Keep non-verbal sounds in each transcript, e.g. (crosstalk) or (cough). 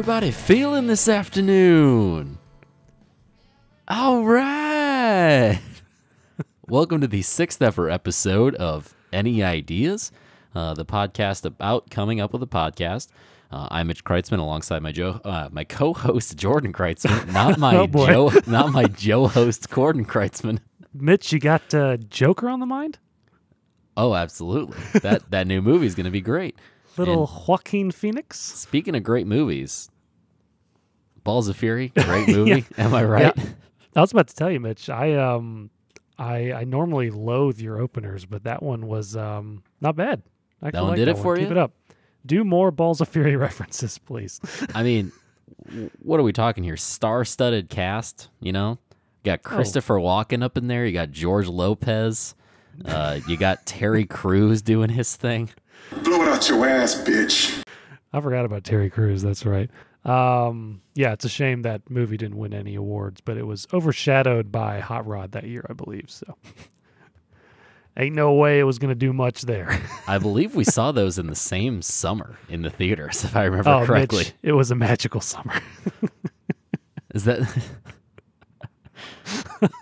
Everybody feeling this afternoon? All right. (laughs) Welcome to the sixth ever episode of Any Ideas, uh, the podcast about coming up with a podcast. Uh, I'm Mitch Kreitzman alongside my Joe, uh, my co-host Jordan Kreitzman, (laughs) not my Oh. Joe, not my Joe host Gordon Kreitzman. Mitch, you got uh, Joker on the mind? Oh, absolutely. That that new movie is going to be great. Little Joaquin Phoenix? Speaking of great movies, Balls of Fury, (laughs) great movie. Am I right? Yeah. I was about to tell you, Mitch. I um, I I normally loathe your openers, but that one was um not bad. I actually one like did that it for Keep you? it up. Do more Balls of Fury (laughs) references, please. I mean, what are we talking here? Star-studded cast, you know? You Oh. got Christopher Walken up in there. You got George Lopez. Uh, you got Terry Crews doing his thing. Blow it out your ass, bitch. I forgot about Terry Crews. That's right. Um, yeah, it's a shame that movie didn't win any awards, but it was overshadowed by Hot Rod that year, I believe. So, (laughs) ain't no way it was going to do much there. I (laughs) believe we saw those in the same summer in the theaters, (laughs) if I remember oh, correctly. Mitch, it was a magical summer. Is that?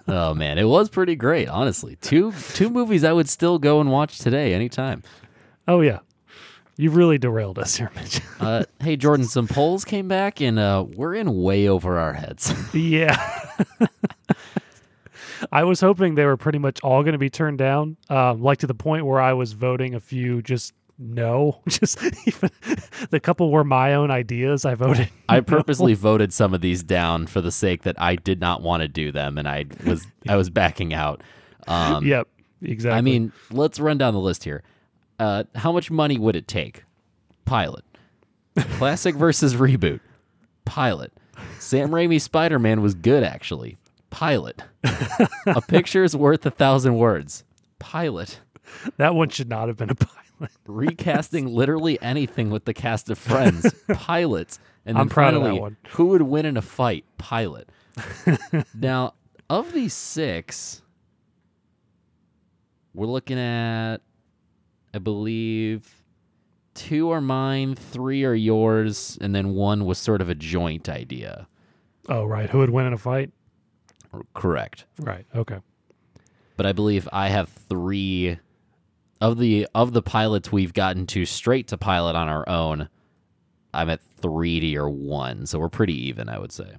oh man, it was pretty great, honestly. Two two movies I would still go and watch today, anytime. Oh yeah, you've really derailed us here, Mitch. (laughs) Uh, hey Jordan, some polls came back, and uh, we're in way over our heads. (laughs) yeah. I was hoping they were pretty much all going to be turned down, um, like to the point where I was voting a few just no. (laughs) Just even the couple were my own ideas. I voted. I no. purposely voted some of these down for the sake that I did not want to do them, and I was I was backing out. Um, Yep. Exactly. I mean, let's run down the list here. Uh, how much money would it take? Pilot. Classic versus reboot. Pilot. Sam Raimi's Spider Man was good, actually. Pilot. a picture is worth a thousand words. Pilot. that one should not have been a pilot. Recasting literally anything with the cast of Friends. Pilot. And then I'm proud of that one. who would win in a fight? Pilot. now, of these six, we're looking at, I believe, two are mine, three are yours, and then one was sort of a joint idea. Oh right, who would win in a fight? Correct. Right. Okay. But I believe I have three of the of the pilots we've gotten to straight to pilot on our own. I'm at three to your one, so we're pretty even, I would say.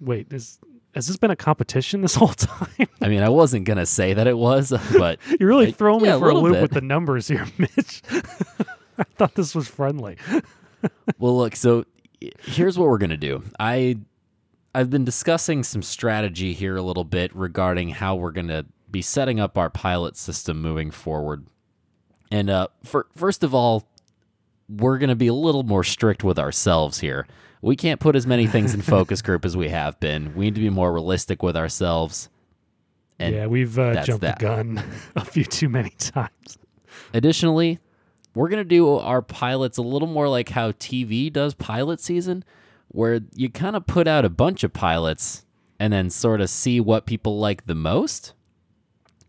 Wait, is has this been a competition this (laughs) whole time? I mean, I wasn't gonna say that it was, but (laughs) You're really Uh, throwing me a for a loop bit. with the numbers here, (laughs) Mitch. I thought this was friendly. well, look. So here's what we're gonna do. I I've been discussing some strategy here a little bit regarding how we're gonna be setting up our pilot system moving forward. And uh, for, first of all, we're gonna be a little more strict with ourselves here. We can't put as many things in focus group as we have been. We need to be more realistic with ourselves. And yeah, we've uh, jumped that. the gun (laughs) a few too many times. Additionally, we're going to do our pilots a little more like how TV does pilot season, where you kind of put out a bunch of pilots and then sort of see what people like the most.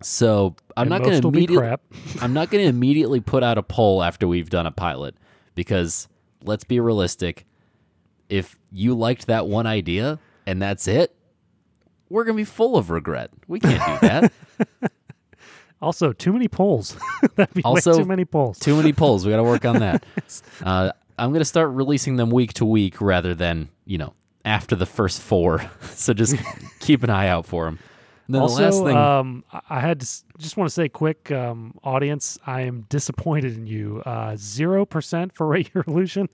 So I'm And not going to immediately. I'm not going to immediately put out a poll after we've done a pilot because let's be realistic. If you liked that one idea and that's it, we're going to be full of regret. We can't do that. (laughs) Also, too many polls. (laughs) That'd be Also, too many polls. Too many polls. We got to work on that. (laughs) Uh, I'm going to start releasing them week to week rather than, you know, after the first four. so just keep an eye out for them. then also, the last thing. um, I- had to s- just want to say, quick, um, audience, I am disappointed in you. Uh, Zero percent for rate your illusion.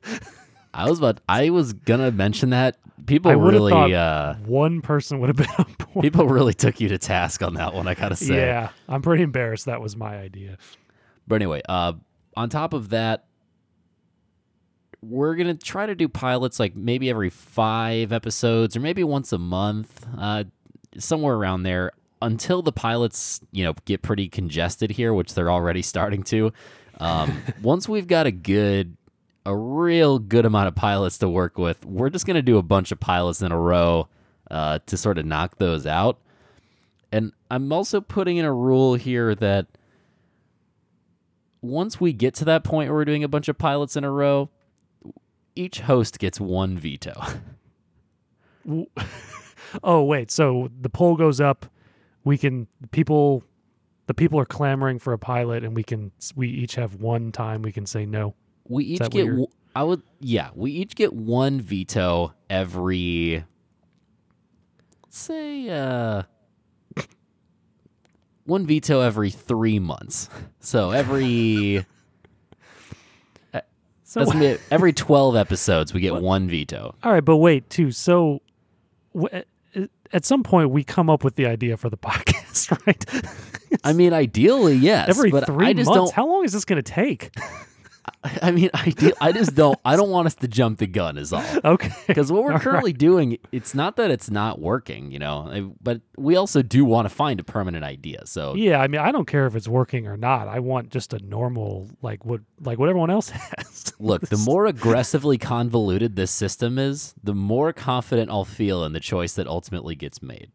I was about. I was gonna mention that. People I really. Uh, one person would have been (laughs) on board. people really took you to task on that one. I gotta say. Yeah, I'm pretty embarrassed. That was my idea. But anyway, uh, on top of that, we're gonna try to do pilots like maybe every five episodes or maybe once a month, uh, somewhere around there, until the pilots, you know, get pretty congested here, which they're already starting to. Um, (laughs) once we've got a good, a real good amount of pilots to work with, we're just gonna do a bunch of pilots in a row uh, to sort of knock those out. And I'm also putting in a rule here that once we get to that point where we're doing a bunch of pilots in a row, each host gets one veto. (laughs) Oh wait, so the poll goes up. We can people, the people are clamoring for a pilot, and we can we each have one time we can say no. We each get. I would. Yeah, we each get one veto every. Let's say uh, one veto every three months. So every (laughs) uh, So that's gonna be every twelve episodes we get one veto. all right, but wait, too. So w- at- at some point we come up with the idea for the (laughs) podcast, right? I mean, ideally, yes. Every but three I just months. don't. How long is this going to take? (laughs) I mean, ide- I just don't. I don't want us to jump the gun. Is all. (laughs) okay. Because what we're All currently doing, it's not that it's not working, you know, but we also do want to find a permanent idea. So Yeah, I mean, I don't care if it's working or not. I want just a normal, like what, like what everyone else (laughs) has. look, the more aggressively convoluted this system is, the more confident I'll feel in the choice that ultimately gets made.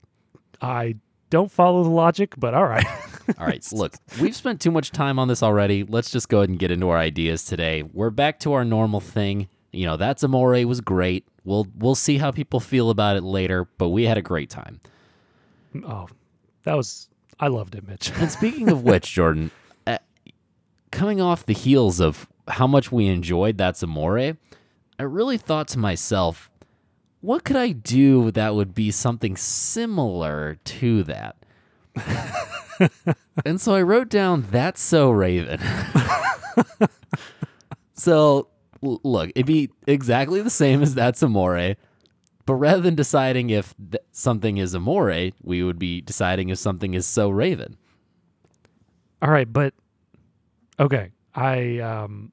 I don't follow the logic, but all right. (laughs) All right, look, we've spent too much time on this already. Let's just go ahead and get into our ideas today. We're back to our normal thing. You know, that's Amore was great. We'll we'll see how people feel about it later, but we had a great time. oh, that was. I loved it, Mitch. And speaking of which, (laughs) Jordan, uh, coming off the heels of how much we enjoyed That's Amore, I really thought to myself, what could I do that would be something similar to that? (laughs) (laughs) and so I wrote down That's So Raven. (laughs) so, look, it'd be exactly the same as That's Amore. But rather than deciding if th- something is Amore, we would be deciding if something is So Raven. All right, but okay. I um,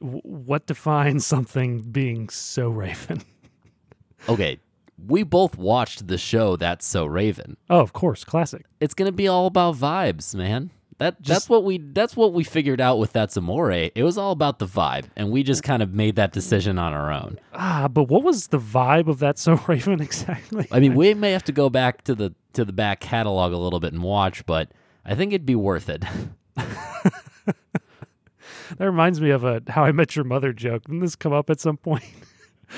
w- what defines something being so Raven? (laughs) Okay, we both watched the show That's So Raven. Oh, of course, classic. It's gonna be all about vibes, man. That that's what we that's what we figured out with That's Amore. It was all about the vibe, and we just kind of made that decision on our own. Ah, but what was the vibe of that so Raven (laughs) exactly? I mean, we may have to go back to the to the back catalog a little bit and watch, but I think it'd be worth it. (laughs) that reminds me of a How I Met Your Mother joke. Didn't this come up at some point? (laughs)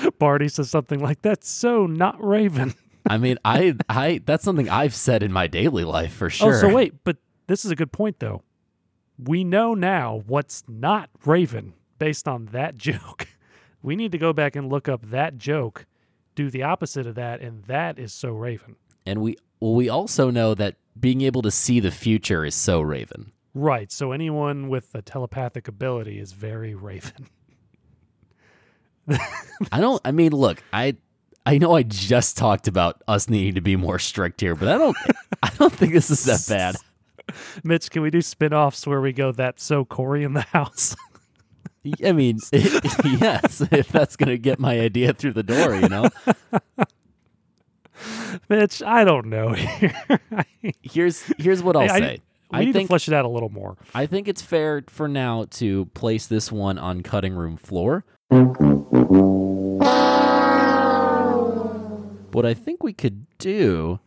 (laughs) Barney says something like, "That's so not Raven." (laughs) I mean, I (laughs) I that's something I've said in my daily life for sure. Oh, so wait, but this is a good point though. We know now what's not Raven based on that joke. We need to go back and look up that joke, do the opposite of that, and that is so Raven. And we well, we also know that being able to see the future is so Raven. Right. So anyone with a telepathic ability is very Raven. I don't. I mean, look, I I know I just talked about us needing to be more strict here, but I don't. I don't think this is that bad. (laughs) Mitch, can we do spin-offs where we go that's so Cory in the house? I mean, (laughs) yes, if that's gonna get my idea through the door, you know. Mitch, I don't know here. (laughs) Here's here's what I'll I- say. we I need think to flesh it out a little more. I think it's fair for now to place this one on cutting room floor. What I think we could do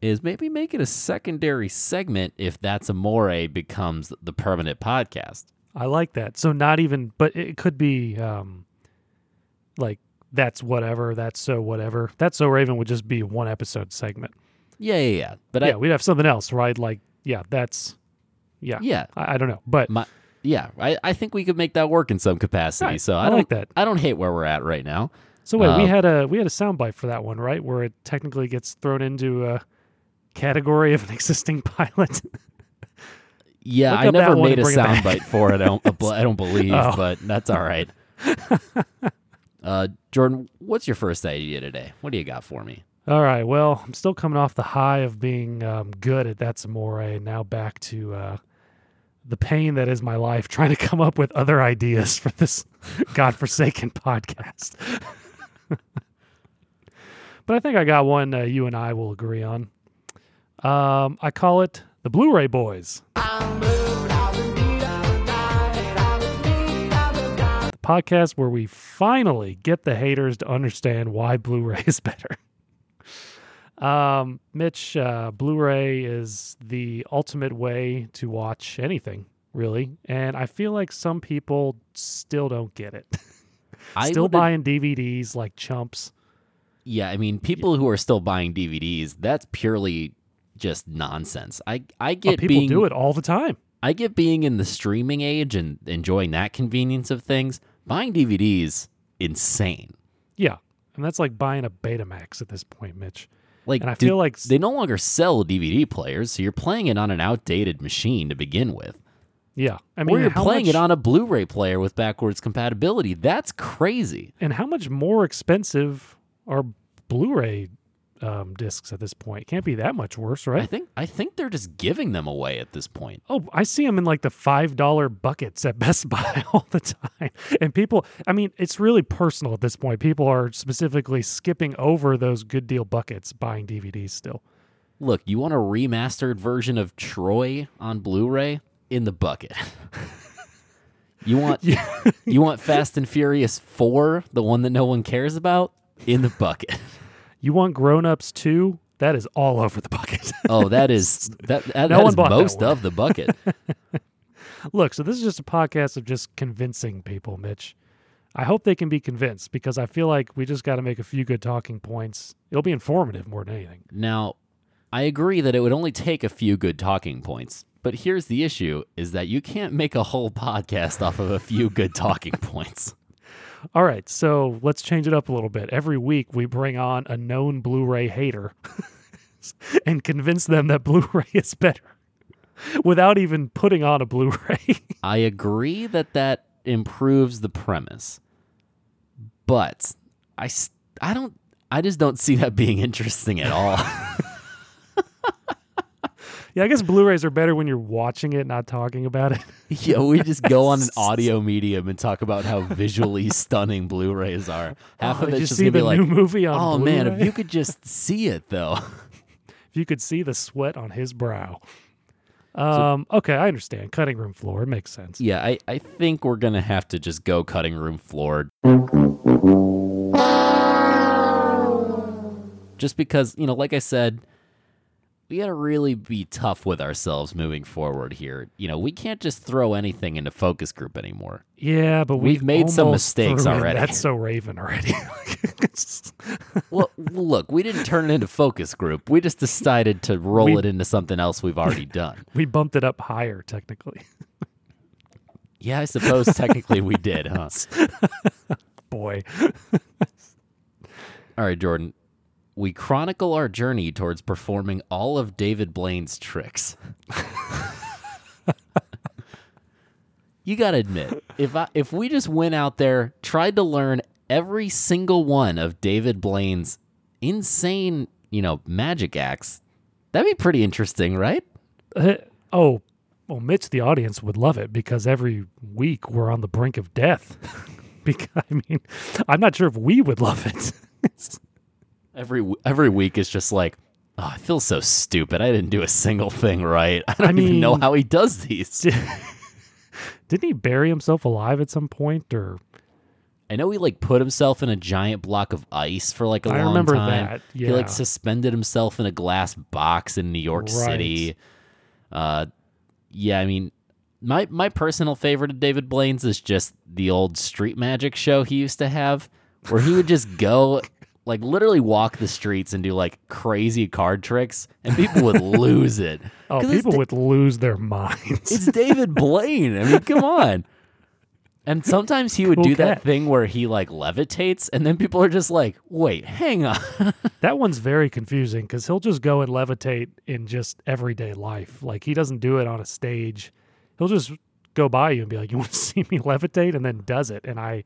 is maybe make it a secondary segment if that's Amore becomes the permanent podcast. I like that. So not even, but it could be um, like that's whatever. That's so whatever. That's so Raven would just be one episode segment. Yeah, yeah, yeah. But yeah, I, we'd have something else, right? Like, yeah, that's yeah. yeah, I, I don't know, but my, yeah. I, I think we could make that work in some capacity. Right, So I I, don't like that. I don't hate where we're at right now. so wait, we uh, had a we had a soundbite for that one, right? Where it technically gets thrown into a category of an existing pilot. (laughs) Yeah, I never made a soundbite for it. I don't. (laughs) I don't believe, Oh. but that's all right. (laughs) uh, Jordan, what's your first idea today? What do you got for me? All right. Well, I'm still coming off the high of being um, good at That's Amore, and now back to uh, the pain that is my life, trying to come up with other ideas for this (laughs) godforsaken podcast. (laughs) but I think I got one uh, you and I will agree on. Um, I call it the Blu-ray Boys. Podcast where we finally get the haters to understand why Blu-ray (laughs) is better. Um, Mitch, uh, Blu-ray is the ultimate way to watch anything, really, and I feel like some people still don't get it. (laughs) Still buying DVDs like chumps. Yeah, I mean, people who are still buying DVDs, that's purely just nonsense. I I Oh, get people being do it all the time. I get being in the streaming age and enjoying that convenience of things. Buying DVDs, insane. Yeah. And that's like buying a Betamax at this point, Mitch. Like, And I do- feel like they no longer sell DVD players, so you're playing it on an outdated machine to begin with. Yeah. I mean, or you're playing much, it on a Blu-ray player with backwards compatibility. That's crazy. And how much more expensive are Blu-ray um, discs at this point? It can't be that much worse, right? I think I think they're just giving them away at this point. Oh, I see them in like the five dollar buckets at (laughs) Best Buy (laughs) all the time. And people, I mean, it's really personal at this point. People are specifically skipping over those good deal buckets, buying DVDs still. Look, you want a remastered version of Troy on Blu-ray in the bucket. (laughs) you want you want Fast and Furious 4, the one that no one cares about, in the bucket. You want Grown Ups too? That is all over the bucket. Oh, that is (laughs) that that, No that is bought that most of the bucket. (laughs) Look, so this is just a podcast of just convincing people, Mitch. I hope they can be convinced because I feel like we just got to make a few good talking points. It'll be informative more than anything. Now, I agree that it would only take a few good talking points, but here's the issue is that you can't make a whole (laughs) podcast off of a few good talking points. All right, so let's change it up a little bit. Every week we bring on a known Blu-ray hater (laughs) and convince them that Blu-ray is better (laughs) without even putting on a Blu-ray. (laughs) I agree that that improves the premise, but I, I don't I just don't see that being interesting at all. Yeah, I guess Blu-rays are better when you're watching it, not talking about it. (laughs) yeah, we just go on an (laughs) audio medium and talk about how visually (laughs) stunning Blu-rays are. Half Oh, of did it's just see gonna be like, new movie on oh man, if you could just see it though. if you could see the sweat on his brow. Um, okay, I understand. Cutting room floor, it makes sense. Yeah, I, I think we're gonna have to just go cutting room floor. Just because, you know, like I said, we gotta really be tough with ourselves moving forward here. You know, we can't just throw anything into focus group anymore. Yeah, but We've we made some mistakes already. That's so Raven already. (laughs) Well, well, look, we didn't turn it into focus group. We just decided to roll We- it into something else we've already done. (laughs) we bumped it up higher, technically. (laughs) Yeah, I suppose technically we did, huh? Boy, All right, Jordan. We chronicle our journey towards performing all of David Blaine's tricks. (laughs) you got to admit, if I if we just went out there, tried to learn every single one of David Blaine's insane, you know, magic acts, that'd be pretty interesting, right? Uh, oh, well, Mitch, the audience would love it because every week we're on the brink of death. (laughs) because I mean, I'm not sure if we would love it. (laughs) Every every week is just like, oh, I feel so stupid. I didn't do a single thing right. (laughs) I don't even know how he does these. (laughs) Didn't he bury himself alive at some point? Or I know he like put himself in a giant block of ice for like a I long remember time. that, He like suspended himself in a glass box in New York City. Uh, yeah, I mean, my my personal favorite of David Blaine's is just the old street magic show he used to have, where he would just go. (laughs) Like literally walk the streets and do like crazy card tricks, and people would (laughs) lose it. oh, 'Cause it's people Da- would lose their minds. it's David (laughs) Blaine. I mean, come on. And sometimes he would Cool do that cat. thing where he like levitates, and then people are just like, "Wait, hang on." (laughs) That one's very confusing because he'll just go and levitate in just everyday life. Like he doesn't do it on a stage. He'll just go by you and be like, "You want to see me levitate?" and then does it. And I,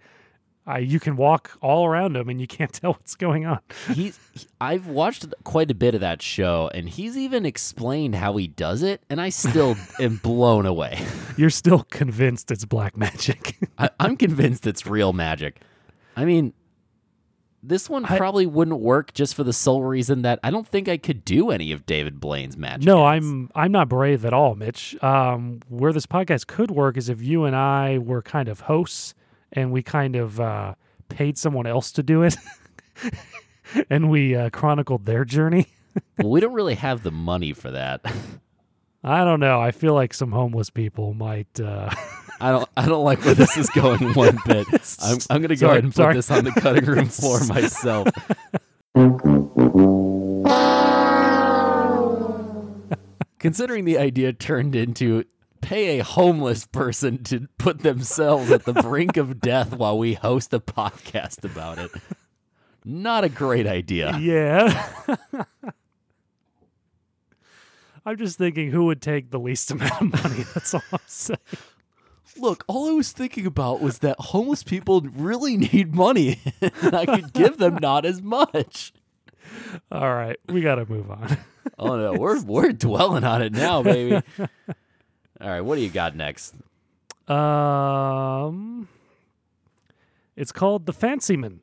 I, you can walk all around him and you can't (laughs) tell what's going on. he's he- I've watched quite a bit of that show, and he's even explained how he does it, and I still (laughs) am blown away. You're still convinced it's black magic. I, I'm convinced it's real magic. I mean, this one I- probably wouldn't work just for the sole reason that I don't think I could do any of David Blaine's magic. no, acts. I'm I'm not brave at all, Mitch. Um, where this podcast could work is if you and I were kind of hosts and we kind of uh, paid someone else to do it, (laughs) and we uh, chronicled their journey. (laughs) well, we don't really have the money for that. (laughs) I don't know. I feel like some homeless people might. Uh, I don't. I don't like where this is going one bit. I'm, I'm going to go Sorry, ahead and sorry. put this on the cutting room floor myself. Considering the idea turned into pay a homeless person to put themselves at the (laughs) brink of death while we host a podcast about it, not a great idea. yeah. I'm just thinking who would take the least amount of money. That's all I'm saying. Look, all I was thinking about was that homeless people really need money, and (laughs) I could give them not as much. All right, we got to move on. Oh no, we're we're dwelling on it now, baby. (laughs) All right, what do you got next? Um, it's called The Fancyman,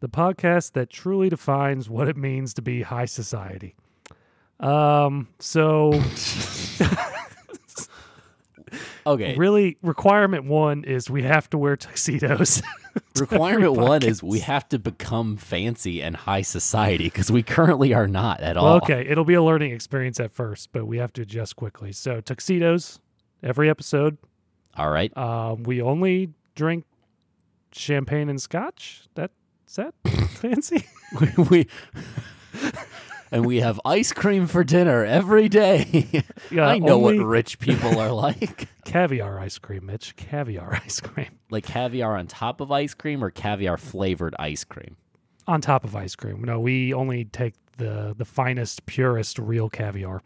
the podcast that truly defines what it means to be high society. Um, so (laughs) Okay, really, requirement one is we have to wear tuxedos. (laughs) (laughs) requirement one is we have to become fancy and high society because we currently are not at all. Well, okay, it'll be a learning experience at first, but we have to adjust quickly. So tuxedos every episode. All right. Um, we only drink champagne and scotch. That is that (laughs) fancy? we, we and we have ice cream for dinner every day. (laughs) Yeah, I know only what rich people are like. (laughs) caviar ice cream, Mitch. Caviar ice cream like caviar on top of ice cream or caviar flavored ice cream. on top of ice cream. No, we only take the the finest, purest, real caviar.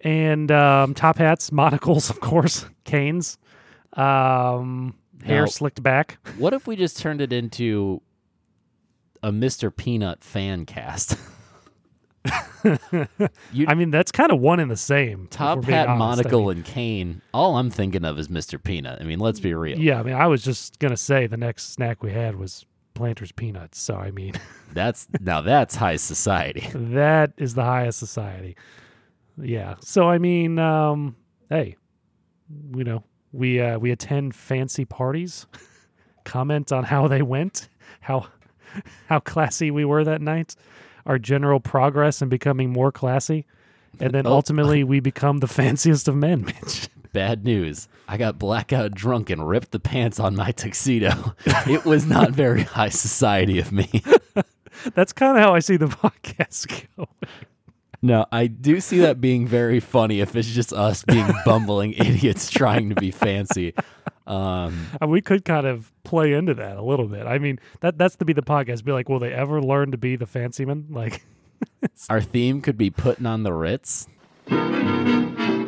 And um, top hats, monocles, of course, (laughs) canes, um, hair Now- slicked back. What if we just turned it into a Mr. Peanut fan cast? (laughs) You- I mean, that's kind of one and the same. Top hat, honest. I monocle, mean, and cane. All I'm thinking of is Mr. Peanut. I mean, let's be real. Yeah, I mean, I was just gonna say the next snack we had was Planters peanuts. So I mean, (laughs) That's now that's high society. (laughs) that is the highest society. Yeah. So I mean, um, hey, you know, we uh, we attend fancy parties, comment on how they went, how how classy we were that night, our general progress in becoming more classy, and then (laughs) Oh. ultimately we become the (laughs) fanciest of men, Mitch. Bad news. I got blackout drunk and ripped the pants on my tuxedo. (laughs) It was not very high society of me. That's kind of how I see the podcast go. No, I do see that being very funny if it's just us being bumbling idiots trying to be fancy. Um, And we could kind of play into that a little bit. I mean, that that's to be the podcast. Be like, will they ever learn to be the fancy man? (laughs) Like, our theme could be putting on the Ritz.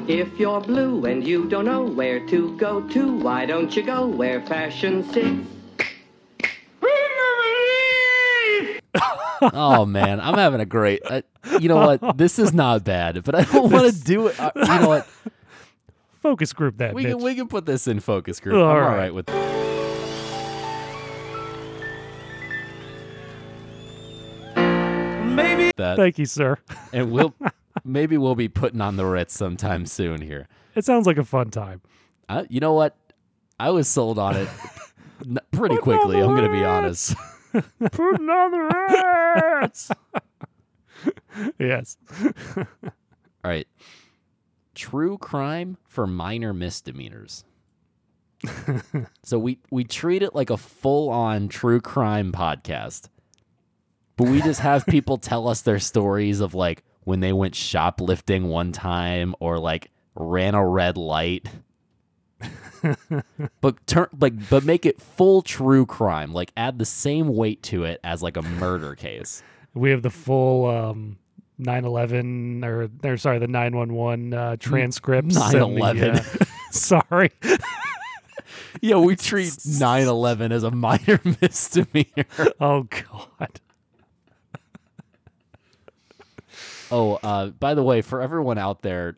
If you're blue and you don't know where to go to, why don't you go where fashion sits? (laughs) Oh man, I'm having a great. Uh, you know what? This is not bad, but I don't want to do it. Uh, you know what? Focus group that. We Mitch. can we can put this in focus group. All I'm all right. right with. Maybe that, Thank you, sir. and we'll (laughs) maybe we'll be putting on the Ritz sometime soon here. It sounds like a fun time. Uh, you know what? I was sold on it (laughs) pretty quickly. I'm gonna be honest. (laughs) Putting on the rats. yes. All right, true crime for minor misdemeanors. (laughs) so we we treat it like a full on true crime podcast, but we just have people tell us their stories of like when they went shoplifting one time or like ran a red light. (laughs) but turn like but make it full true crime like add the same weight to it as like a murder case We have the full um, 9/11 or, or sorry, the 911 uh, transcripts. and the, 9/11. uh, (laughs) sorry. yeah we (laughs) treat 9-11 as a minor (laughs) misdemeanor Oh God. Oh, uh, by the way, for everyone out there,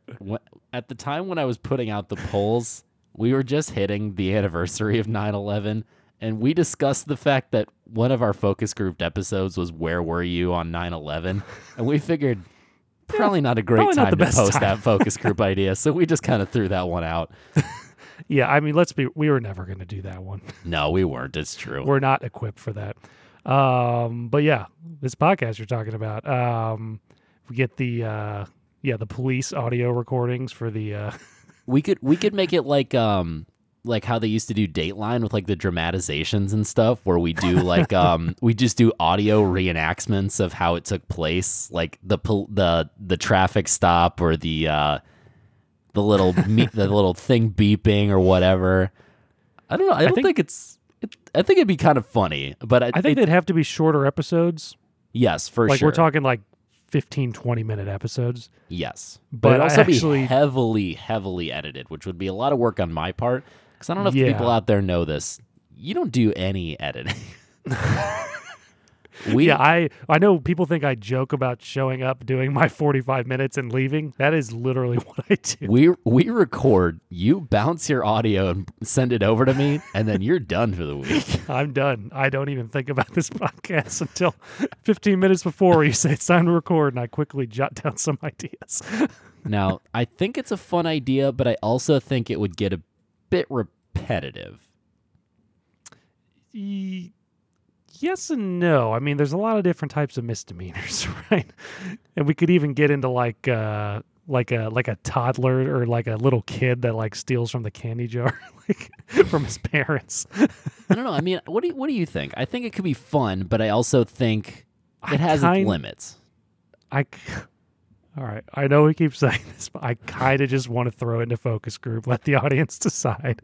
at the time when I was putting out the polls, we were just hitting the anniversary of 9 11, and we discussed the fact that one of our focus group episodes was Where Were You on 9 11? And we figured probably not a great probably time to post time. that focus group idea, so we just kind of threw that one out. (laughs) Yeah, I mean, let's be. We were never going to do that one. (laughs) No, we weren't. It's true. We're not equipped for that. Um, but yeah, this podcast you're talking about, um, we get the uh, yeah, the police audio recordings for the. Uh, (laughs) We could we could make it like um like how they used to do Dateline with like the dramatizations and stuff, where we do like um (laughs) we just do audio reenactments of how it took place, like the pol- the the traffic stop or the uh the little (laughs) me- the little thing beeping or whatever. I don't know. I don't think, think- it's. It, I think it'd be kind of funny, but I, I think it- they'd have to be shorter episodes. yes, for like sure. we're talking like 15, 20 minute episodes. Yes, but, But it'd I also actually- be heavily, heavily edited, which would be a lot of work on my part. Because I don't know if Yeah. people out there know this. You don't do any editing. (laughs) we yeah, I I know people think I joke about showing up, doing my (laughs) 45 minutes and leaving. That is literally (laughs) what I do. we we record. You bounce your audio and send it over to me, and then you're done for the week. I'm done. I don't even think about this podcast until 15 minutes before you say it's time to record, and I quickly jot down some ideas. now, I think it's a fun idea, but I also think it would get a bit repetitive. Yes and no. I mean, there's a lot of different types of misdemeanors, (laughs) right? And we could even get into like uh like a like a toddler or like a little kid that like steals from the candy jar (laughs) like from his parents. I don't know. I mean, what do you, what do you think? I think it could be fun, but I also think it has kind- its limits. I All right. I know we keep (laughs) saying this, but I kind of just want to throw it into focus group, let the (laughs) audience decide.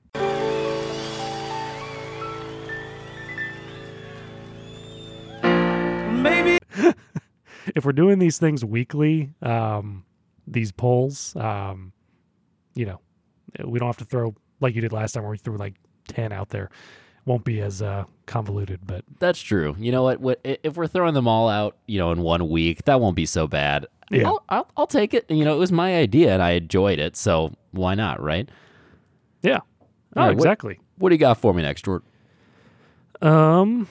Maybe (laughs) if we're doing these things weekly, um, these polls, um, you know, we don't have to throw like you did last time where we threw like 10 out there. Won't be as uh, convoluted, but That's true. You know what? What if we're throwing them all out, you know, in one week? That won't be so bad. Yeah. I'll, I'll, I'll take it. You know, it was my idea and I enjoyed it, so why not, right? yeah. Oh, right, what- exactly. What do you got for me next, Jordan? Um,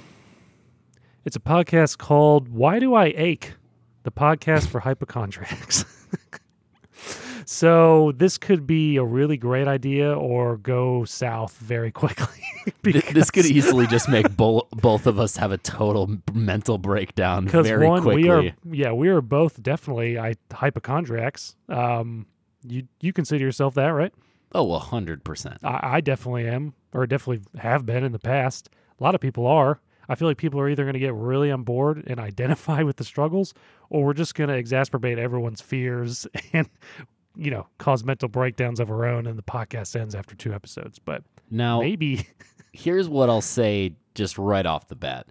it's a podcast called "Why Do I Ache?" The podcast for hypochondriacs. (laughs) so this could be a really great idea, or go south very (laughs) quickly. Th- This could (laughs) easily just make bo- both of us have a total mental breakdown because very one quickly. we are yeah we are both definitely I, hypochondriacs. Um, you you consider yourself that right? Oh, a hundred percent. I, I definitely am, or definitely have been in the past. A lot of people are. I feel like people are either going to get really on board and identify with the struggles, or we're just going to exacerbate everyone's fears (laughs) and, you know, cause mental breakdowns of her own. And the podcast ends after two episodes. But Now, maybe, (laughs) here's what I'll say just right off the bat.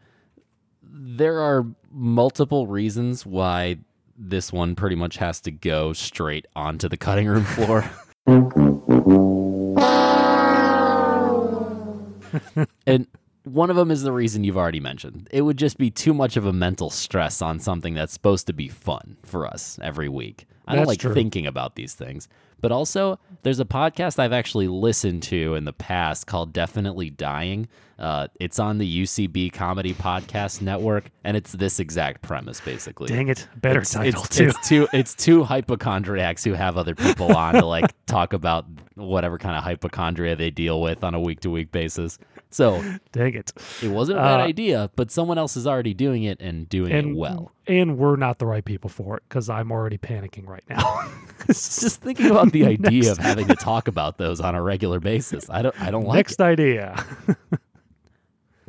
There are multiple reasons why this one pretty much has to go straight onto the cutting room floor. (laughs) and one of them is the reason you've already mentioned. It would just be too much of a mental stress on something that's supposed to be fun for us every week. I don't That's like true. thinking about these things. But also, there's a podcast I've actually listened to in the past called Definitely Dying. Uh, it's on the UCB Comedy Podcast Network, and it's this exact premise, basically. dang it, better It's, title it's, too. it's two it's two hypochondriacs who have other people on to like (laughs) talk about whatever kind of hypochondria they deal with on a week to week basis. So dang it. it wasn't a bad Uh, idea, but someone else is already doing it and doing And it well. And we're not the right people for it because I'm already panicking right now. (laughs) Just thinking about the (laughs) idea Next. of having to talk about those on a regular basis. I don't I don't like Next it. idea.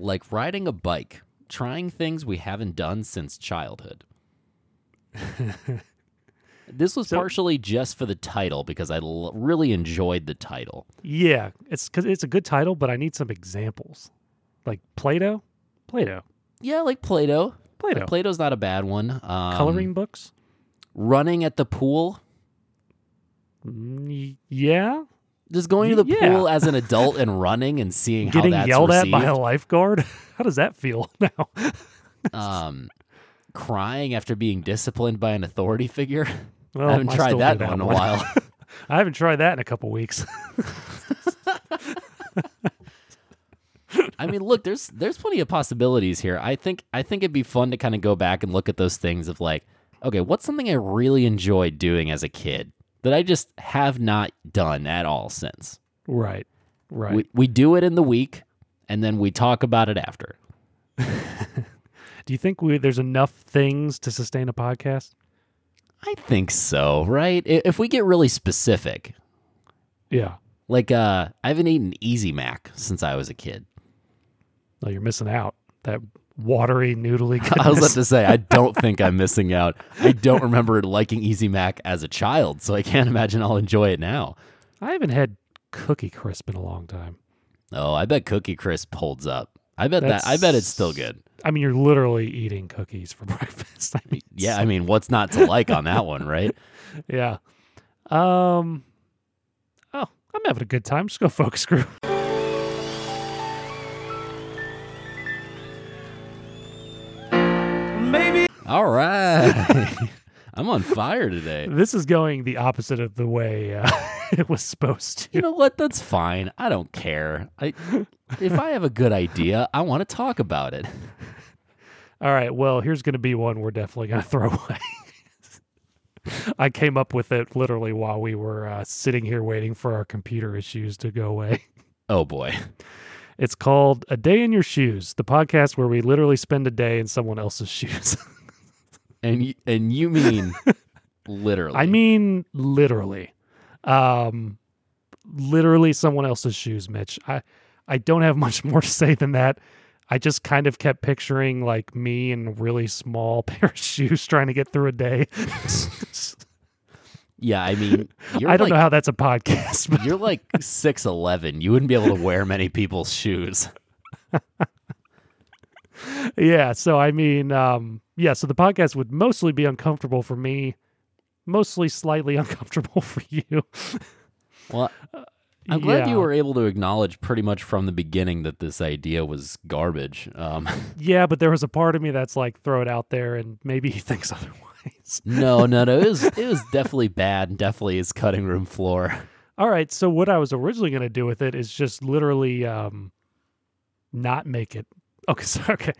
Like riding a bike, trying things we haven't done since childhood. (laughs) this was So- partially just for the title because I l- really enjoyed the title. Yeah, it's because it's a good title, but I need some examples. Like Play-Doh, Play-Doh, Yeah, like Play-Doh. Play-Doh, Like Play-Doh's not a bad one. Um, coloring books. running at the pool. Mm, yeah, Just going to the yeah. pool as an adult and running and seeing getting how that's yelled received. at by a lifeguard. (laughs) How does that feel (laughs) now? um, crying after being disciplined by an authority figure. (laughs) Well, I haven't I tried still that one in a while. I haven't tried that in a couple weeks. I mean, look, there's there's plenty of possibilities here. I think I think it'd be fun to kind of go back and look at those things of like, okay, what's something I really enjoyed doing as a kid that I just have not done at all since. right, right. We we do it in the week, and then we talk about it after. (laughs) do you think we, there's enough things to sustain a podcast? I think so, right? If we get really specific, Yeah. like uh, I haven't eaten Easy Mac since I was a kid. No, you're missing out. That watery, noodly (laughs) I was about goodness. to say, I (laughs) don't think I'm missing out. I don't remember liking Easy Mac as a child, so I can't imagine I'll enjoy it now. I haven't had Cookie Crisp in a long time. Oh, I bet Cookie Crisp holds up. I bet that. I bet it's still good. I mean, you're literally eating cookies for (laughs) breakfast. I mean, Yeah, I mean, what's not to like on that one, right? yeah. Um. Oh, I'm having a good time. Just go focus group. All right. (laughs) I'm on fire today. This is going the opposite of the way uh, (laughs) it was supposed to. You know what? That's fine. I don't care. I if I have a good idea, I want to talk about it. (laughs) All right. Well, here's going to be one we're definitely going to throw away. I came up with it literally while we were uh, sitting here waiting for our computer issues to go away. Oh boy. It's called A Day in Your Shoes, the podcast where we literally spend a day in someone else's shoes. And y- and you mean (laughs) literally? I mean, literally. Um, literally someone else's shoes, Mitch. I, I don't have (laughs) much more to say than that. I just kind of kept picturing like me in a really small (laughs) pair of shoes trying to get through a day. yeah. I mean, you're I don't like, know how that's a podcast, but You're like six eleven. You wouldn't be able to wear many people's shoes. Yeah. So I mean, um, yeah. So the podcast would mostly be uncomfortable for me, mostly slightly (laughs) uncomfortable for you. Well, I'm glad you were able to acknowledge pretty much from the beginning that this idea was garbage. Um, (laughs) Yeah, but there was a part of me that's like, throw it out there, and maybe he (laughs) thinks otherwise. no, no, no. It was it was definitely bad. and Definitely is cutting room floor. All right. So what I was originally going to do with it is just literally um, not make it. Okay. (laughs) Okay,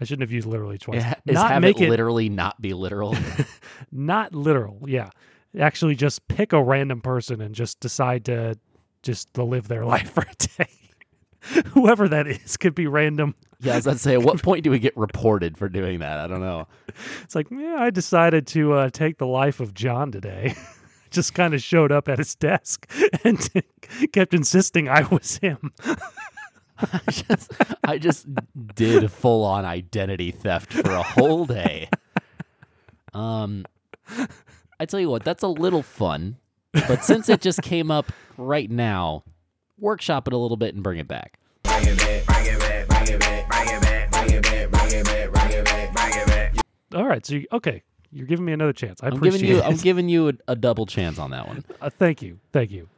I shouldn't have used literally twice. Yeah, is not have make it it, literally not be literal. (laughs) not literal. Yeah, actually, just pick a random person and just decide to just to live their (laughs) life for a day. Whoever that is could be random. yeah, I was say, at what point do we get reported for doing that? I don't know. It's like, yeah, I decided to uh, take the life of John today. just kind of showed up at his desk and kept insisting I was him. (laughs) I just, I just did full on identity theft for a whole day. Um, I tell you what, that's a little fun, but since it just came up right now, workshop it a little bit and bring it back. All right, so you, okay, you're giving me another chance. I I'm appreciate giving you, it. I'm giving you a, a double chance on that one. Uh, thank you, thank you.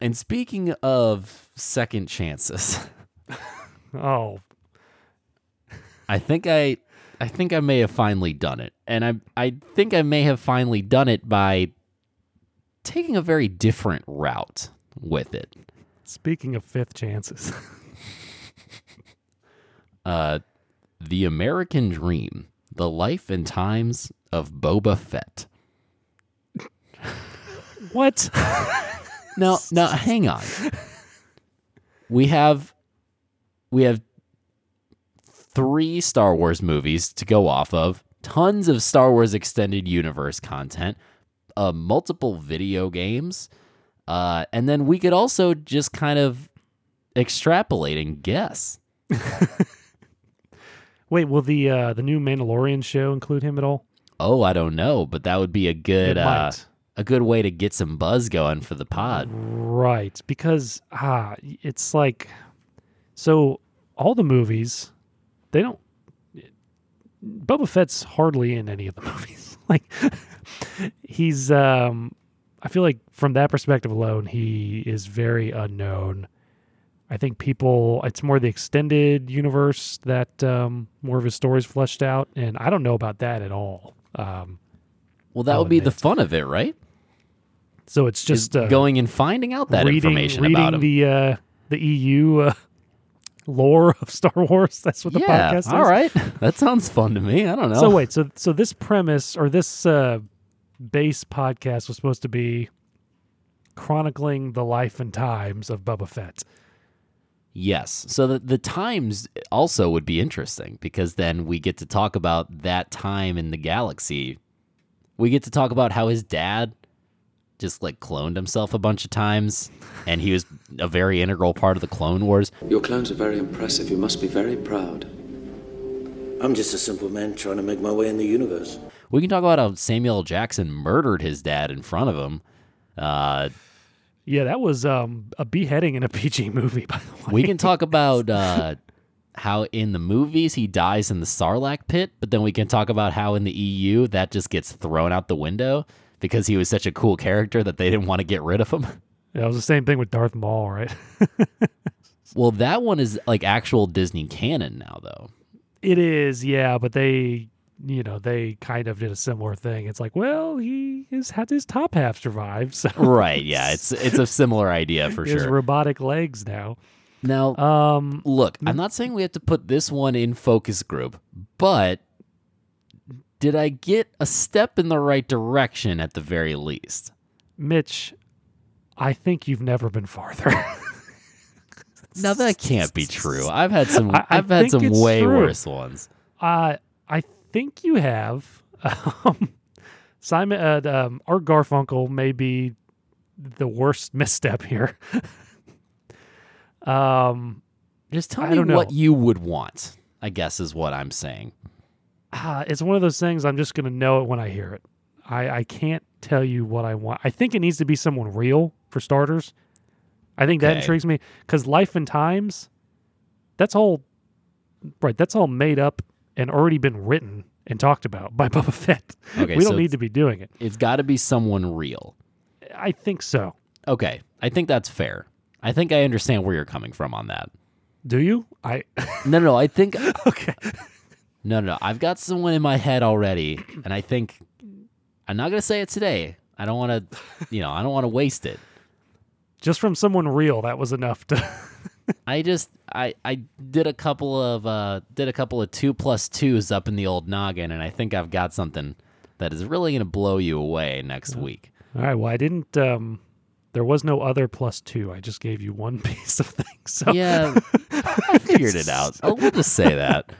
And speaking of second chances, (laughs) (laughs) Oh, I think I I think I may have finally done it. And I I think I may have finally done it by taking a very different route with it. speaking of fifth chances, (laughs) Uh The American Dream: The Life and Times of Boba Fett. what? Now, now hang on. (laughs) We have we have three Star Wars movies to go off of, tons of Star Wars extended universe content, uh, multiple video games, uh, and then we could also just kind of extrapolate and guess. (laughs) Wait, will the uh, the new Mandalorian show include him at all? Oh, I don't know, but that would be a good uh, a good way to get some buzz going for the pod. Right, because ah, it's like so all the movies they don't Boba Fett's hardly in any of the (laughs) movies. like he's um I feel like from that perspective alone he is very unknown. I think people it's more the extended universe that um more of his stories fleshed out and I don't know about that at all. Um Well, that I'll would be the fun of it, right? so it's Just just uh, going and finding out that reading, information reading about him. the uh, the EU uh, lore of Star Wars. (laughs) That's what the yeah, podcast is. all right. (laughs) That sounds fun to me. I don't know. So wait, so so this premise or this uh, base podcast was supposed to be chronicling the life and times of Boba Fett. Yes. So the, the times also would be interesting because then we get to talk about that time in the galaxy We get to talk about how his dad just like cloned himself a bunch of times and he was a very integral part of the Clone Wars. Your clones are very impressive. You must be very proud. I'm just a simple man trying to make my way in the universe. We can talk about how Samuel Jackson murdered his dad in front of him. Uh, Yeah, that was um, a beheading in a (laughs) PG movie, by the way. we can talk about (laughs) uh, how in the movies he dies in the Sarlacc pit, but then we can talk about how in the EU that just gets thrown out the window because he was such a cool character that they didn't want to get rid of him. (laughs) Yeah, it was the same thing with Darth Maul, right? (laughs) Well, that one is like actual Disney canon now, though. it is, yeah, but they, you know, they kind of did a similar thing. It's like, well, he has had his top half survive, (laughs) so Right? Yeah, it's it's a similar idea for sure. robotic legs now. Now, Um, look, I'm not saying we have to put this one in focus group, but did I get a step in the right direction at the very least? Mitch, I think you've never been farther. (laughs) Now that can't be true. I've had some. (laughs) I- I've had some way true. worse ones. uh, I think you have. (laughs) Um, Simon, uh, um, Art Garfunkel may be the worst misstep here. um, Just tell I me what you would want. I guess is what I'm saying. Ah, it's one of those things I'm just going to know it when I hear it. I, I can't tell you what I want. I think it needs to be someone real for starters. I think that Okay. intrigues me because Life and Times, that's all right. That's all made up and already been written and talked about by (laughs) Boba Fett. Okay, we don't need to be doing it. It's got to be someone real. I think so. Okay, I think that's fair. I think I understand where you're coming from on that. Do you? I No, no, no. I think (laughs) okay. No, no, no. I've got someone in my head already, and I think I'm not gonna say it today. I don't want to, you know, I don't want to waste it. Just from someone real, that was enough to. (laughs) I just I I did a couple of uh did a couple of two plus twos up in the old noggin, and I think I've got something that is really gonna blow you away next week. All right. Well, I didn't. Um, there was no other plus two. I just gave you one (laughs) piece of things. So Yeah, I figured it out. (laughs) I'll we'll just say that.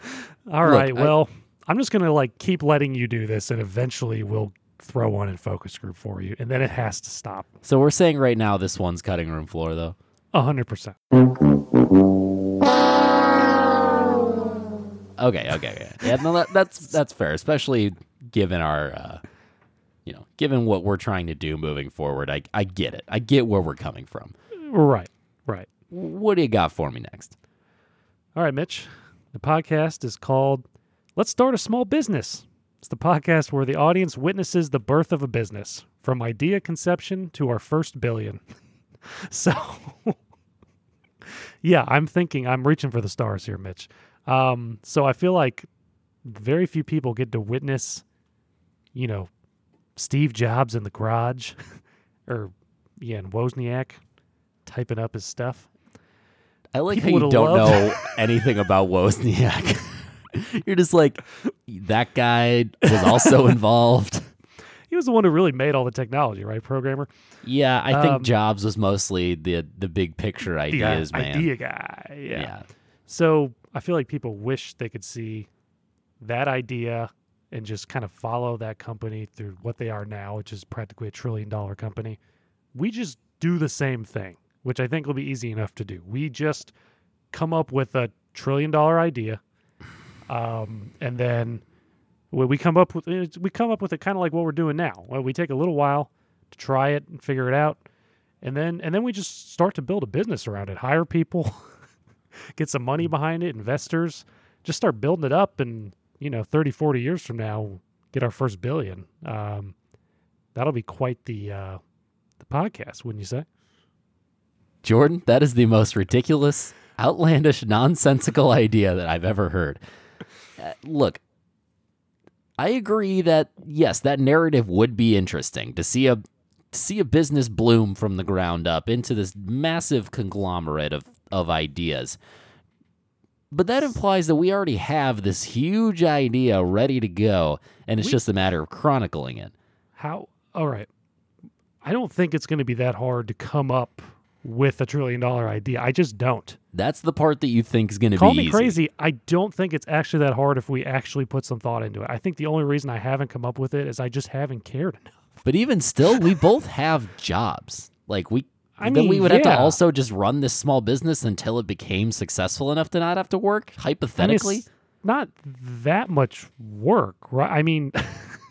All Look, right. I- well, I'm just gonna like keep letting you do this, and eventually we'll throw one in focus group for you, and then it has to stop. So we're saying right now this one's cutting room floor though. A hundred percent. Okay, okay, okay. Yeah, no, that, that's that's fair, especially given our, uh, you know, given what we're trying to do moving forward. I I get it. I get where we're coming from. Right. Right. What do you got for me next? All right, Mitch. The podcast is called "Let's Start a Small Business." It's the podcast where the audience witnesses the birth of a business, from idea conception to our first billion. (laughs) so, yeah, I'm thinking I'm reaching for the stars here, Mitch. Um, so I feel like very few people get to witness, you know, Steve Jobs in the garage, (laughs) or yeah, and Wozniak typing up his stuff. I like People how you don't loved- know (laughs) anything about Wozniak. (laughs) You're just like that guy was also (laughs) involved. He was the one who really made all the technology, right? Programmer. Yeah, I think Um, Jobs was mostly the the big picture ideas, i- man. idea guy. Yeah. yeah. So I feel like people wish they could see that idea and just kind of follow that company through what they are now, which is practically a trillion dollar company. We just do the same thing, which I think will be easy enough to do. We just come up with a trillion dollar idea, um, and then we come up with we come up with it kind of like what we're doing now. Well, we take a little while to try it and figure it out, and then and then we just start to build a business around it. Hire people, (laughs) get some money behind it, investors, just start building it up, and you know, 30, 40 years from now, get our first billion. Um, that'll be quite the uh, the podcast, wouldn't you say? Jordan, that is the most ridiculous, outlandish, nonsensical idea that I've ever heard. Uh, look, I agree that yes, that narrative would be interesting to see a to see a business bloom from the ground up into this massive conglomerate of of ideas. But that implies that we already have this huge idea ready to go, and it's We- just a matter of chronicling it. How? All right. I don't think it's going to be that hard to come up with a trillion dollar idea. I just don't. That's the part that you think is going to be Call me easy. crazy. I don't think it's actually that hard if we actually put some thought into it. I think the only reason I haven't come up with it is I just haven't cared enough. But even still, we both have jobs. Like we, I then we mean, would have to also just run this small business until it became successful enough to not have to work. I mean, Hypothetically, not that much work, right? I mean,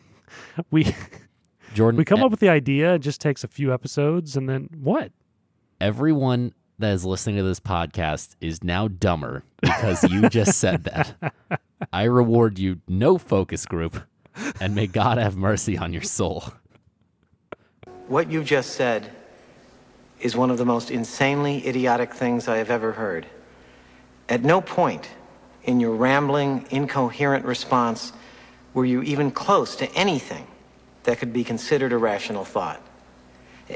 (laughs) we Jordan, we come e- up with the idea. It just takes a few episodes, and then what? Everyone that is listening to this podcast is now dumber because you just said that. I reward you no focus group, and may God have mercy on your soul. What you just said is one of the most insanely idiotic things I have ever heard. At no point in your rambling, incoherent response were you even close to anything that could be considered a rational thought.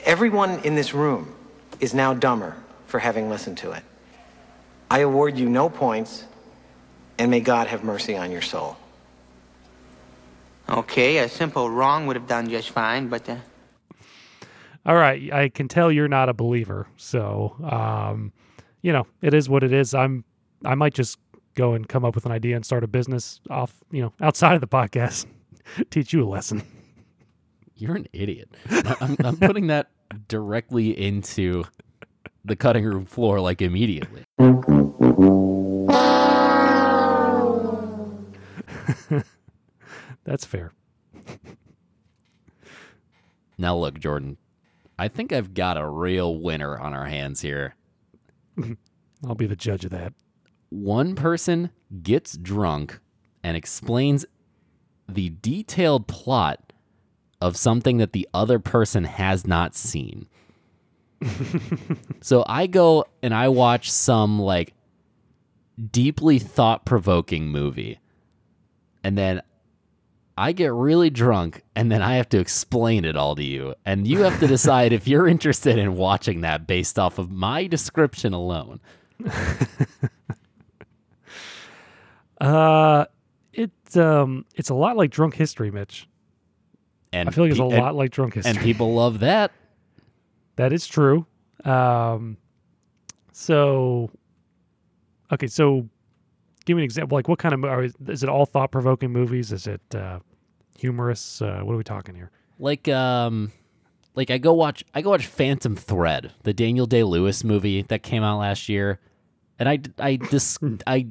Everyone in this room is now dumber for having listened to it. I award you no points, and may God have mercy on your soul. Okay, a simple wrong would have done just fine, but uh, All right, I can tell you're not a believer, so um, you know it is what it is. I'm I might just go and come up with an idea and start a business off, you know, outside of the podcast, (laughs) teach you a lesson. You're an idiot. I- I'm, I'm putting that directly into the cutting room floor like immediately. (laughs) That's fair. Now, look, Jordan, I think I've got a real winner on our hands here. (laughs) I'll be the judge of that. One person gets drunk and explains the detailed plot of something that the other person has not seen. (laughs) so I go and I watch some like deeply thought provoking movie. And then I get really drunk and then I have to explain it all to you. And you have to decide if you're interested in watching that based off of my description alone. (laughs) Uh, it's um, it's a lot like drunk history, Mitch. And I feel like it's a and- lot like drunk history. and people love that. (laughs) That is true. Um, so, okay, so give me an example. Like, what kind of are, is it? All thought provoking movies? Is it uh, humorous? Uh, what are we talking here? Like um like I go watch I go watch Phantom Thread, the Daniel Day-Lewis movie that came out last year. And I I dis- (laughs) I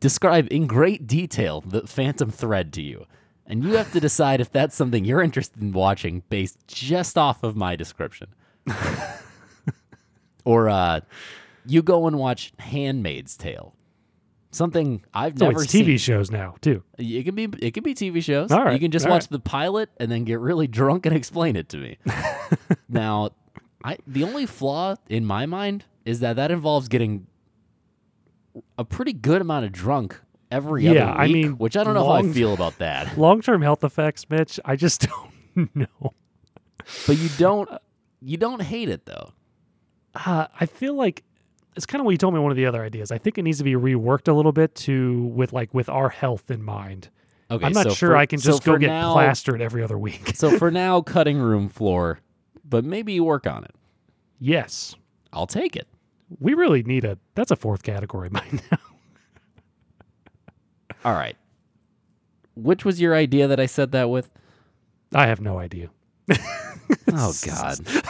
describe in great detail the Phantom Thread to you. And you have to decide if that's something you're interested in watching based just off of my description. (laughs) or uh you go and watch Handmaid's Tale. Something I've So never it's TV seen. shows now too. It can be it can be TV shows. All right, You can just watch right. the pilot and then get really (laughs) drunk and explain it to me. (laughs) now, I the only flaw in my mind is that that involves getting a pretty good amount of drunk every Yeah, other I mean, which I don't know how I feel about that. (laughs) Long term health effects, Mitch. I just (laughs) don't know. But you don't you don't hate it though. Uh, I feel like it's kind of what you told me. One of the other ideas. I think it needs to be reworked a little bit to with like with our health in mind. Okay, I'm not so sure for- I can so just go get now- plastered every other week. so for (laughs) now, cutting room floor, but maybe you work on it. yes, I'll take it. we really need a. That's a fourth category by now. All right. Which was your idea that I said that with? I have no idea. (laughs) Oh God. (laughs)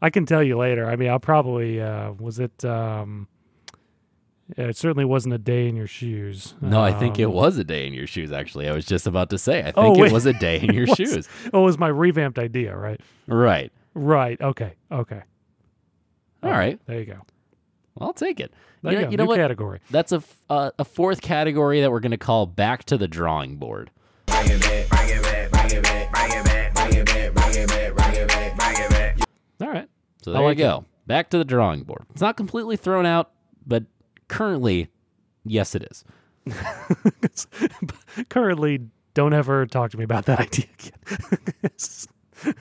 I can tell you later. I mean, I'll probably uh was it um it certainly wasn't a day in your shoes. No, I think it Um, was a day in your shoes. Actually, I was just about to say. I Oh, think wait. it was a day in (laughs) your Was- shoes. Oh, it was my revamped idea, right? Right. Right. Okay. Okay. All right. There you go. I'll take it. There you know, you know what? category. That's a f- uh, a fourth category that we're going to call back to the drawing board. All right. So there like you go. Back to the drawing board. It's not completely thrown out, but currently, yes, it is. (laughs) Currently, don't ever talk to me about that (laughs) idea again.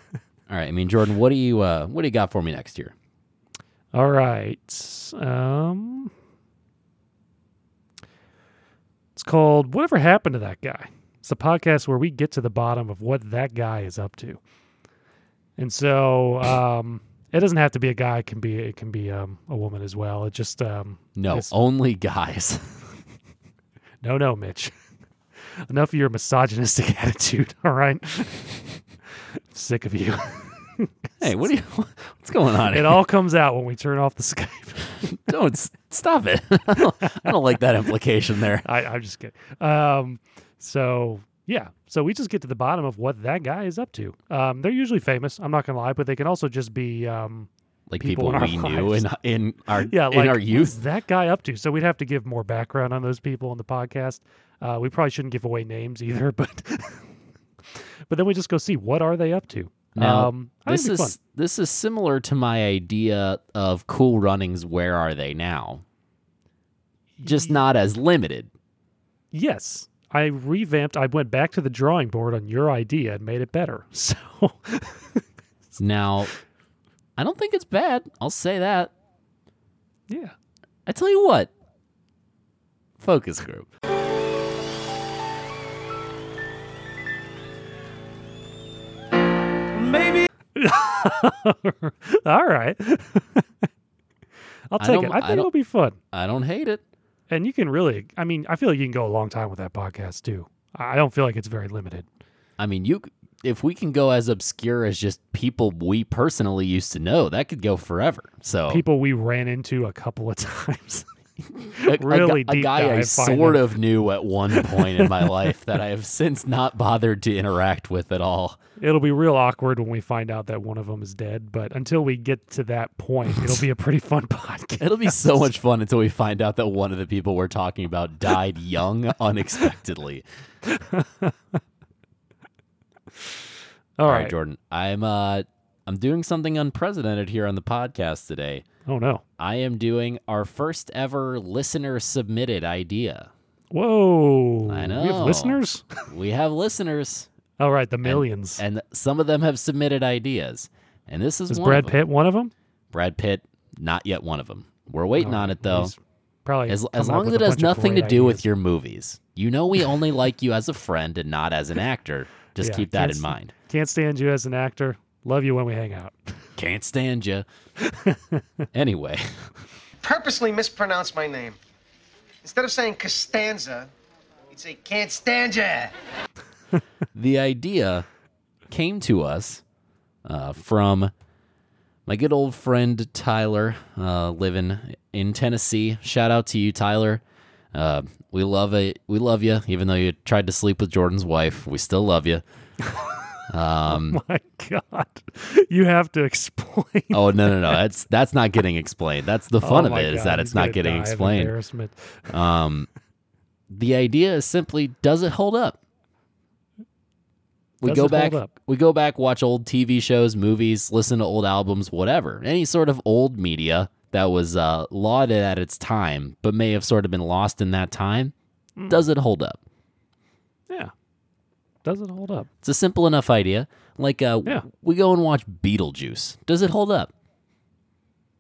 All right. I mean, Jordan, what do you uh, what do you got for me next year? All right. Um, it's called Whatever Happened to That Guy. It's a podcast where we get to the bottom of what that guy is up to. And so, um, It doesn't have to be a guy. It can be it can be um, a woman as well. It just um, No, only guys. (laughs) no no Mitch. Enough of your misogynistic (laughs) attitude. All right. Sick of you. (laughs) (laughs) hey, what are you? (laughs) What's going on? it here? all comes out when we turn off the Skype. (laughs) Don't stop it. I don't, I don't like that implication there. I, I'm just kidding. Um, so yeah, so we just get to the bottom of what that guy is up to. Um, they're usually famous. I'm not gonna lie, but they can also just be um, Like People people, we knew in in our yeah, in like our youth. that guy up to? So we'd have to give more background on those people on the podcast. Uh, we probably shouldn't give away names either, but but then we just go see what are they up to. Now, um, this it'd fun. is this is similar to my idea of Cool Runnings. Where are they now? Just not as limited. Yes, I revamped. I went back to the drawing board on your idea and made it better. (laughs) So Now, I don't think it's bad. I'll say that. yeah, I tell you what. Focus group. (laughs) all right. (laughs) I'll I take it. I I think don't- it'll be fun. I don't hate it. And you can really, I mean, I feel like you can go a long time with that podcast too. I I don't feel like it's very limited. I mean, you if we can go as obscure as just people we personally used to know, that could go forever. So People we ran into a couple of (laughs) times. A, a really gu- a guy I dive, sort of knew at one point in my life that I have since not bothered to interact with at all. It'll be real awkward when we find out that one of them is dead, but until we get to that point, it'll be a pretty fun (laughs) podcast. It'll be so much fun until we find out that one of the people we're talking about died young (laughs) unexpectedly. All All right. right, Jordan. I'm uh I'm doing something unprecedented here on the podcast today. Oh no. I am doing our first ever listener submitted idea. Whoa. I know. We have listeners? We have listeners, (laughs) All right, the millions. and some of them have submitted ideas. And this is is one Brad. Pitt one of them? Brad Pitt, not yet one of them. We're waiting on it though. Probably As, as long as it has nothing to do with your movies. You know we only like you as a friend and not as an actor. Just Yeah, keep that in mind. Can't stand you as an actor. Love you when we hang out. Can't stand you. (laughs) anyway, purposely mispronounced my name. Instead of saying Costanza, he'd say can't stand ya. (laughs) the idea came to us uh, from my good old friend Tyler, uh, living in Tennessee. Shout out to you, Tyler. Uh, we love it. We love you, even though you tried to sleep with Jordan's wife. We still love you. (laughs) Um, (laughs) My God. You have to explain. oh no, no, no! That's that's not getting explained. That's the fun Oh of it is God, that he's it's not getting explained. embarrassment. Um, the idea is simply, does it hold up? We Does go back. We go back, watch old TV shows, movies, listen to old albums, whatever. Any sort of old media that was uh, lauded at its time, but may have sort of been lost in that time. Hmm. Does it hold up? Yeah. Does it hold up? It's a simple enough idea. Like, uh, Yeah. we go and watch Beetlejuice. Does it hold up?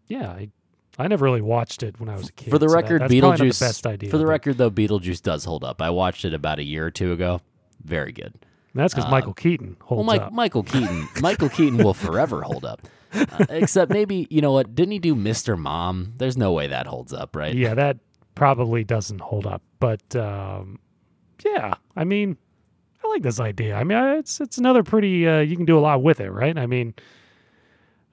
Yeah. I, I never really watched it when I was a kid. For the so that- record, that's probably Beetlejuice. the best idea. for the but record, though, Beetlejuice does hold up. I watched it about a year or two ago. Very good. That's because uh, Michael Keaton Well, holds Mike, up. Michael Keaton. (laughs) Michael Keaton will forever hold up. Uh, except maybe you know what? Didn't he do Mr. Mom? There's no way that holds up, right? Yeah, that probably doesn't hold up. But um, yeah, I mean, I like this idea. I mean, it's it's another pretty. Uh, you can do a lot with it, right? I mean,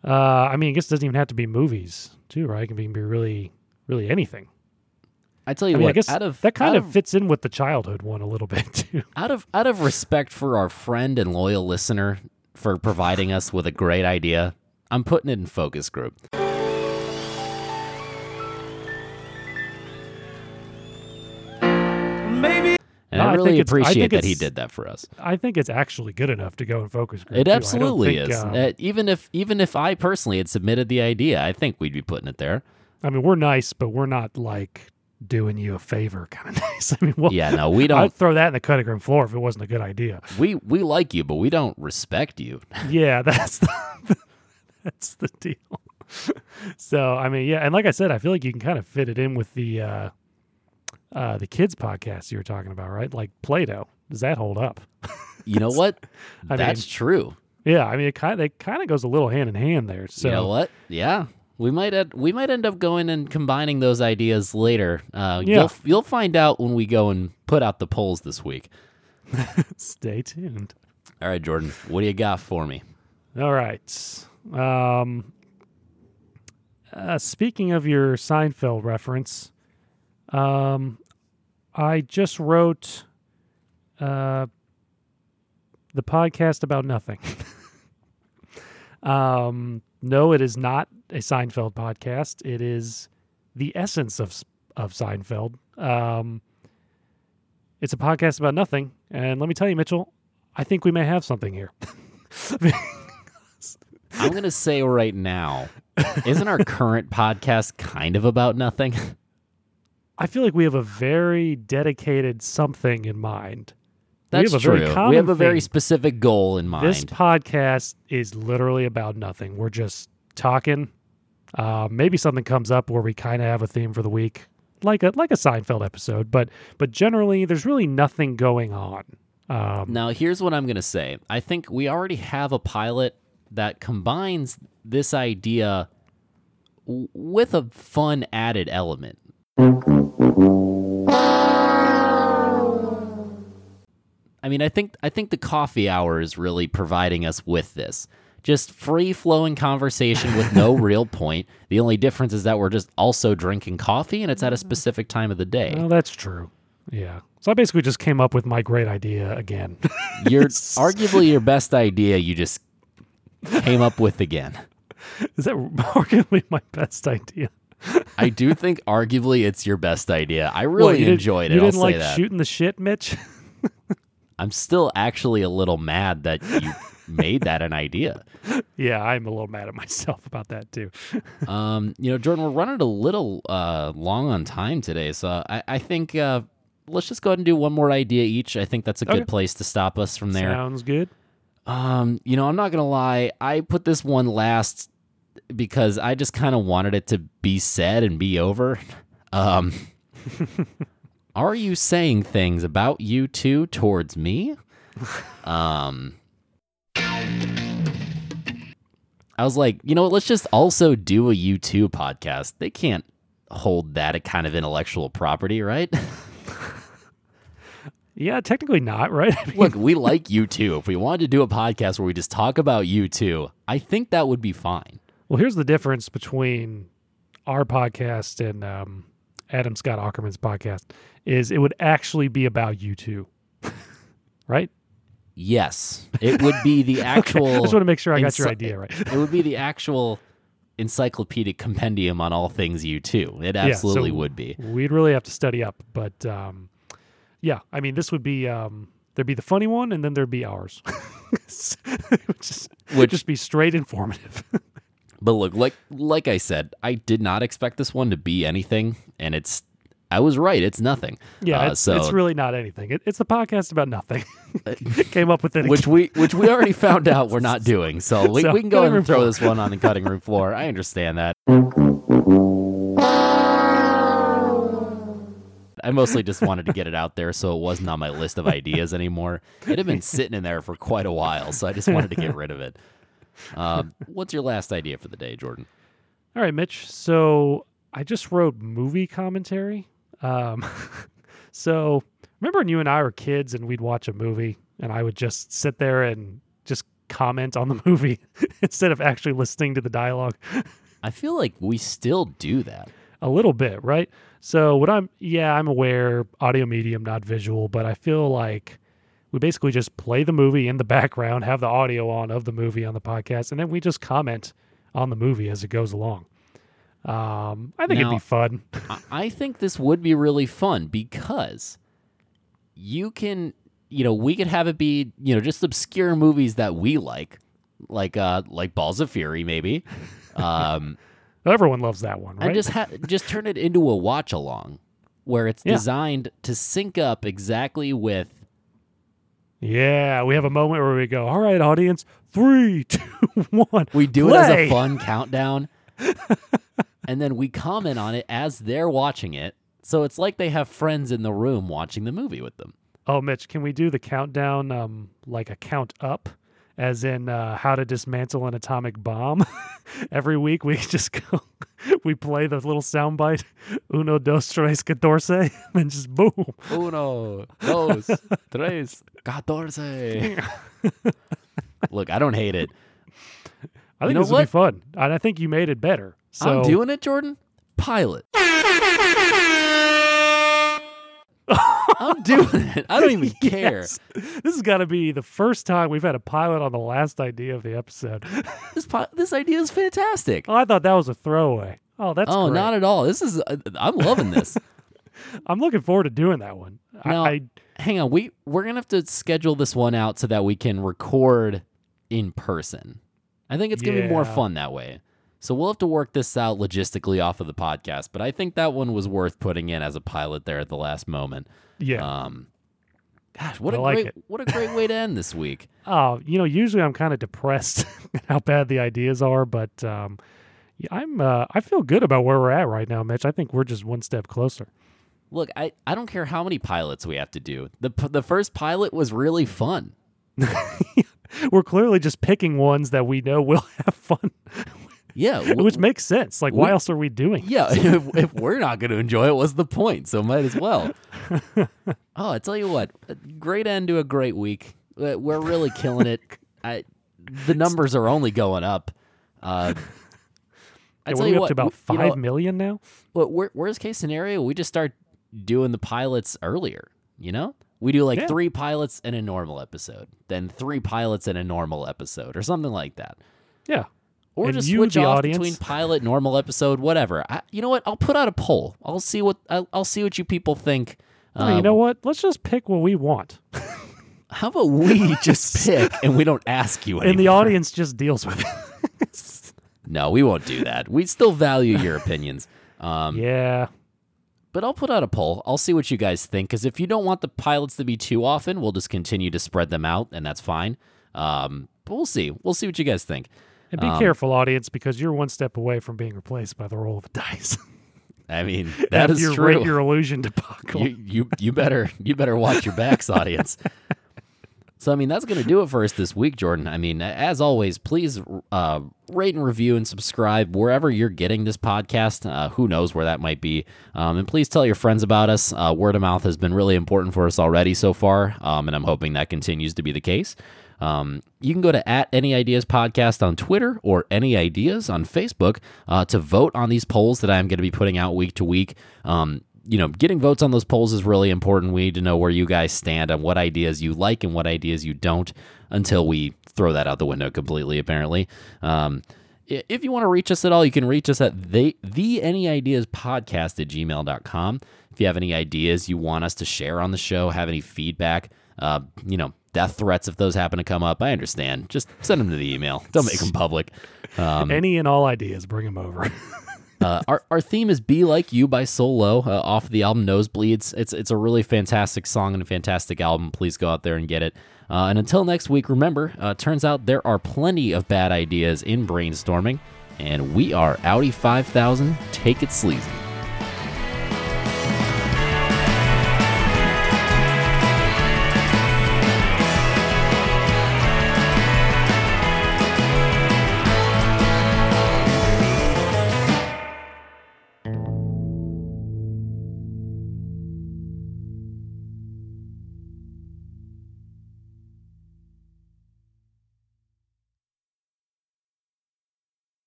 uh, I mean, I guess it doesn't even have to be movies, too, right? It can be, really, really anything. I tell you I mean, what. I guess out of that kind out of fits in with the childhood one a little (laughs) bit too. out of out of respect for our friend and loyal listener for providing us with a great idea, I'm putting it in focus group. And No, I I really I appreciate think that he did that for us. I think it's actually good enough to go in focus group. It too. Absolutely think, is. um, Uh, even if even if I personally had submitted the idea, I think we'd be putting it there. I mean, we're nice, but we're not like doing you a favor kind of (laughs) nice. I mean, well, Yeah, no, we don't. I'd throw that in the cutting room floor if it wasn't a good idea. We we like you, but we don't respect you. (laughs) Yeah, that's the (laughs) that's the deal. so I mean, yeah, and like I said, I feel like you can kind of fit it in with the uh uh the kids podcast you were talking about, right? Like Play-Doh. Does that hold up? (laughs) You know what? (laughs) I That's mean- true. Yeah, I mean, it kind of it kind of goes a little hand in hand there. So you know what? Yeah. We might end, we might end up going and combining those ideas later. Uh, Yeah. you'll you'll find out when we go and put out the polls this week. (laughs) stay tuned. All right, Jordan, what do you got for me? All right. Um, uh, speaking of your Seinfeld reference, um, I just wrote uh, the podcast about nothing. (laughs) um, no, it is not a Seinfeld podcast. It is the essence of of Seinfeld. Um, it's a podcast about nothing, and let me tell you, Mitchell, I think we may have something here. I'm gonna say right now, isn't our current podcast kind of about nothing? (laughs) I feel like we have a very dedicated something in mind. That's we have a true. Very common we have a very specific goal in mind. This podcast is literally about nothing. We're just talking. Uh, maybe something comes up where we kind of have a theme for the week, like a like a Seinfeld episode. But but generally, there's really nothing going on. Um, Now, here's what I'm going to say. I think we already have a pilot that combines this idea w- with a fun added element. I mean, I think I think the coffee hour is really providing us with this. Just free flowing conversation with no (laughs) real point. The only difference is that we're just also drinking coffee and it's at a mm-hmm. specific time of the day. well, that's true. Yeah. So I basically just came up with my great idea again. (laughs) Your (laughs) arguably your best idea you just came up with again. is that arguably my best idea? I do think arguably it's your best idea. I really didn't- enjoyed it. You I'll didn't like that. shooting the shit, Mitch? I'm still actually a little mad that you (laughs) made that an idea. yeah, I'm a little mad at myself about that too. (laughs) Um, you know, Jordan, we're running a little uh, long on time today, so I, I think uh, let's just go ahead and do one more idea each. I think that's a Okay. good place to stop us from there. Sounds good. Um, you know, I'm not gonna lie. I put this one last because I just kind of wanted it to be said and be over. (laughs) Um, are you saying things about you two towards me? (laughs) Um, I was like, you know, what, let's just also do a U2 podcast. They can't hold that a kind of intellectual property, right? (laughs) Yeah, technically not, right? I mean, Look, we like you too. If we wanted to do a podcast where we just talk about U2, I think that would be fine. well, here's the difference between our podcast and um, Adam Scott Aukerman's podcast is it would actually be about U2, (laughs) right? Yes, it would be the (laughs) actual. I just want to make sure I got your idea right. (laughs) It would be the actual encyclopedic compendium on all things U2. It Yeah, so absolutely would be. We'd really have to study up, but um, yeah, I mean, this would be um, there'd be the funny one, and then there'd be ours, which would just be straight informative. But look, like like I said, I did not expect this one to be anything, and it's. I was right. It's nothing. yeah, Uh, it's, so it's really not anything. It, it's the podcast about nothing. (laughs) Came up with it, which we which we already found out we're not doing. So we, So, we can go ahead and throw floor. this one on the cutting room floor. I understand that. I mostly just wanted to get it out there so it wasn't on my list of ideas anymore. It had been sitting in there for quite a while, so I just wanted to get rid of it. Um, what's your last idea for the day, Jordan? All right, Mitch. So I just wrote movie commentary. Um, (laughs) so remember when you and I were kids and we'd watch a movie and I would just sit there and just comment on the (laughs) movie instead of actually listening to the dialogue I feel like we still do that. a little bit, right? So what I'm yeah, I'm aware audio medium, not visual, but I feel like we basically just play the movie in the background, have the audio on of the movie on the podcast, and then we just comment on the movie as it goes along. Um, I think it'd be fun. I- I think this would be really fun because you can, you know, we could have it be, you know, just obscure movies that we like, like uh like Balls of Fury maybe. (laughs) Um Everyone loves that one, right? and just ha- just turn it into a watch along where it's Yeah. designed to sync up exactly with yeah, we have a moment where we go, all right, audience, three, (laughs) two, one. we do it as a fun (laughs) countdown and then we comment on it as they're watching it. So it's like they have friends in the room watching the movie with them. Oh, Mitch, can we do the countdown um, like a count up? As in uh, how to dismantle an atomic bomb. (laughs) Every week we (laughs) just go, (laughs) we play the little soundbite, uno, dos, tres, catorce, and just boom. Uno, dos, tres, catorce. Look, I don't hate it. I think know this will be fun. And I think you made it better. So I'm doing it, Jordan. Pilot. I'm doing it. I don't even (laughs) care. Yes. This has got to be the first time we've had a pilot on the last idea of the episode. (laughs) This pi- this idea is fantastic. Oh, I thought that was a throwaway. Oh, that's oh, great. not at all. This is uh, I'm loving this. (laughs) I'm looking forward to doing that one. I- Now, I, hang on. We we're gonna have to schedule this one out so that we can record in person. I think it's gonna be more fun that way. So we'll have to work this out logistically off of the podcast. But I think that one was worth putting in as a pilot there at the last moment. yeah. Um, gosh, what I a like great it. what a great way to end this week. Oh, (laughs) you know, usually I'm kind of depressed (laughs) how bad the ideas are, but um, yeah, I'm uh, I feel good about where we're at right now, Mitch. I think we're just one step closer. Look, I, I don't care how many pilots we have to do. The p- the first pilot was really fun. (laughs) We're clearly just picking ones that we know will have fun, Yeah, w- (laughs) which makes sense. Like, why else are we doing? it? Yeah, (laughs) if, if we're not going to enjoy it, what's the point? So might as well. (laughs) oh, I tell you what, a great end to a great week. Uh, We're really killing it. I, the numbers are only going up. Uh, I Yeah, tell you up what, to about you five know, million now. what- worst case scenario, we just start doing the pilots earlier. You know, we do like Yeah. three pilots in a normal episode, then three pilots in a normal episode, or something like that. Yeah. Or And just you, switch off audience- between pilot, normal episode, whatever. I, you know what? I'll put out a poll. I'll see what I'll, I'll see what you people think. No, you Um, know what? Let's just pick what we want, How about we (laughs) just pick and we don't ask you anymore? and the audience just deals with it. (laughs) No, we won't do that. We still value your opinions. Um, yeah. But I'll put out a poll. I'll see what you guys think. Because if you don't want the pilots to be too often, we'll just continue to spread them out, and that's fine. Um, but we'll see. We'll see what you guys think. And be Um, careful, audience, because you're one step away from being replaced by the roll of a (laughs) dice. I mean, (laughs) that is After true. your illusion debacle. you, you you better you better watch your backs, audience. (laughs) So I mean that's gonna do it for us this week, Jordan. I mean, as always, please uh, rate and review and subscribe wherever you're getting this podcast. Uh, who knows where that might be? Um, and please tell your friends about us. Uh, word of mouth has been really important for us already so far, um, and I'm hoping that continues to be the case. Um, you can go to at Any Ideas Podcast on Twitter or Any Ideas on Facebook uh, to vote on these polls that I'm going to be putting out week to week. Um, you know, getting votes on those polls is really important. We need to know where you guys stand on what ideas you like and what ideas you don't until we throw that out the window completely, apparently. Um, if you want to reach us at all, you can reach us at the, the Any Ideas Podcast at gmail.com. If you have any ideas you want us to share on the show, have any feedback, uh, you know, death threats if those happen to come up, I understand. Just send them to the email. Don't make them public. Um, Any and all ideas, bring them over. (laughs) uh, our, our theme is "Be Like You" by Solo uh, off the album Nosebleeds. It's it's a really fantastic song and a fantastic album. Please go out there and get it. Uh, and until next week, remember, uh, turns out there are plenty of bad ideas in brainstorming, and we are Audi 5000. Take it sleazy.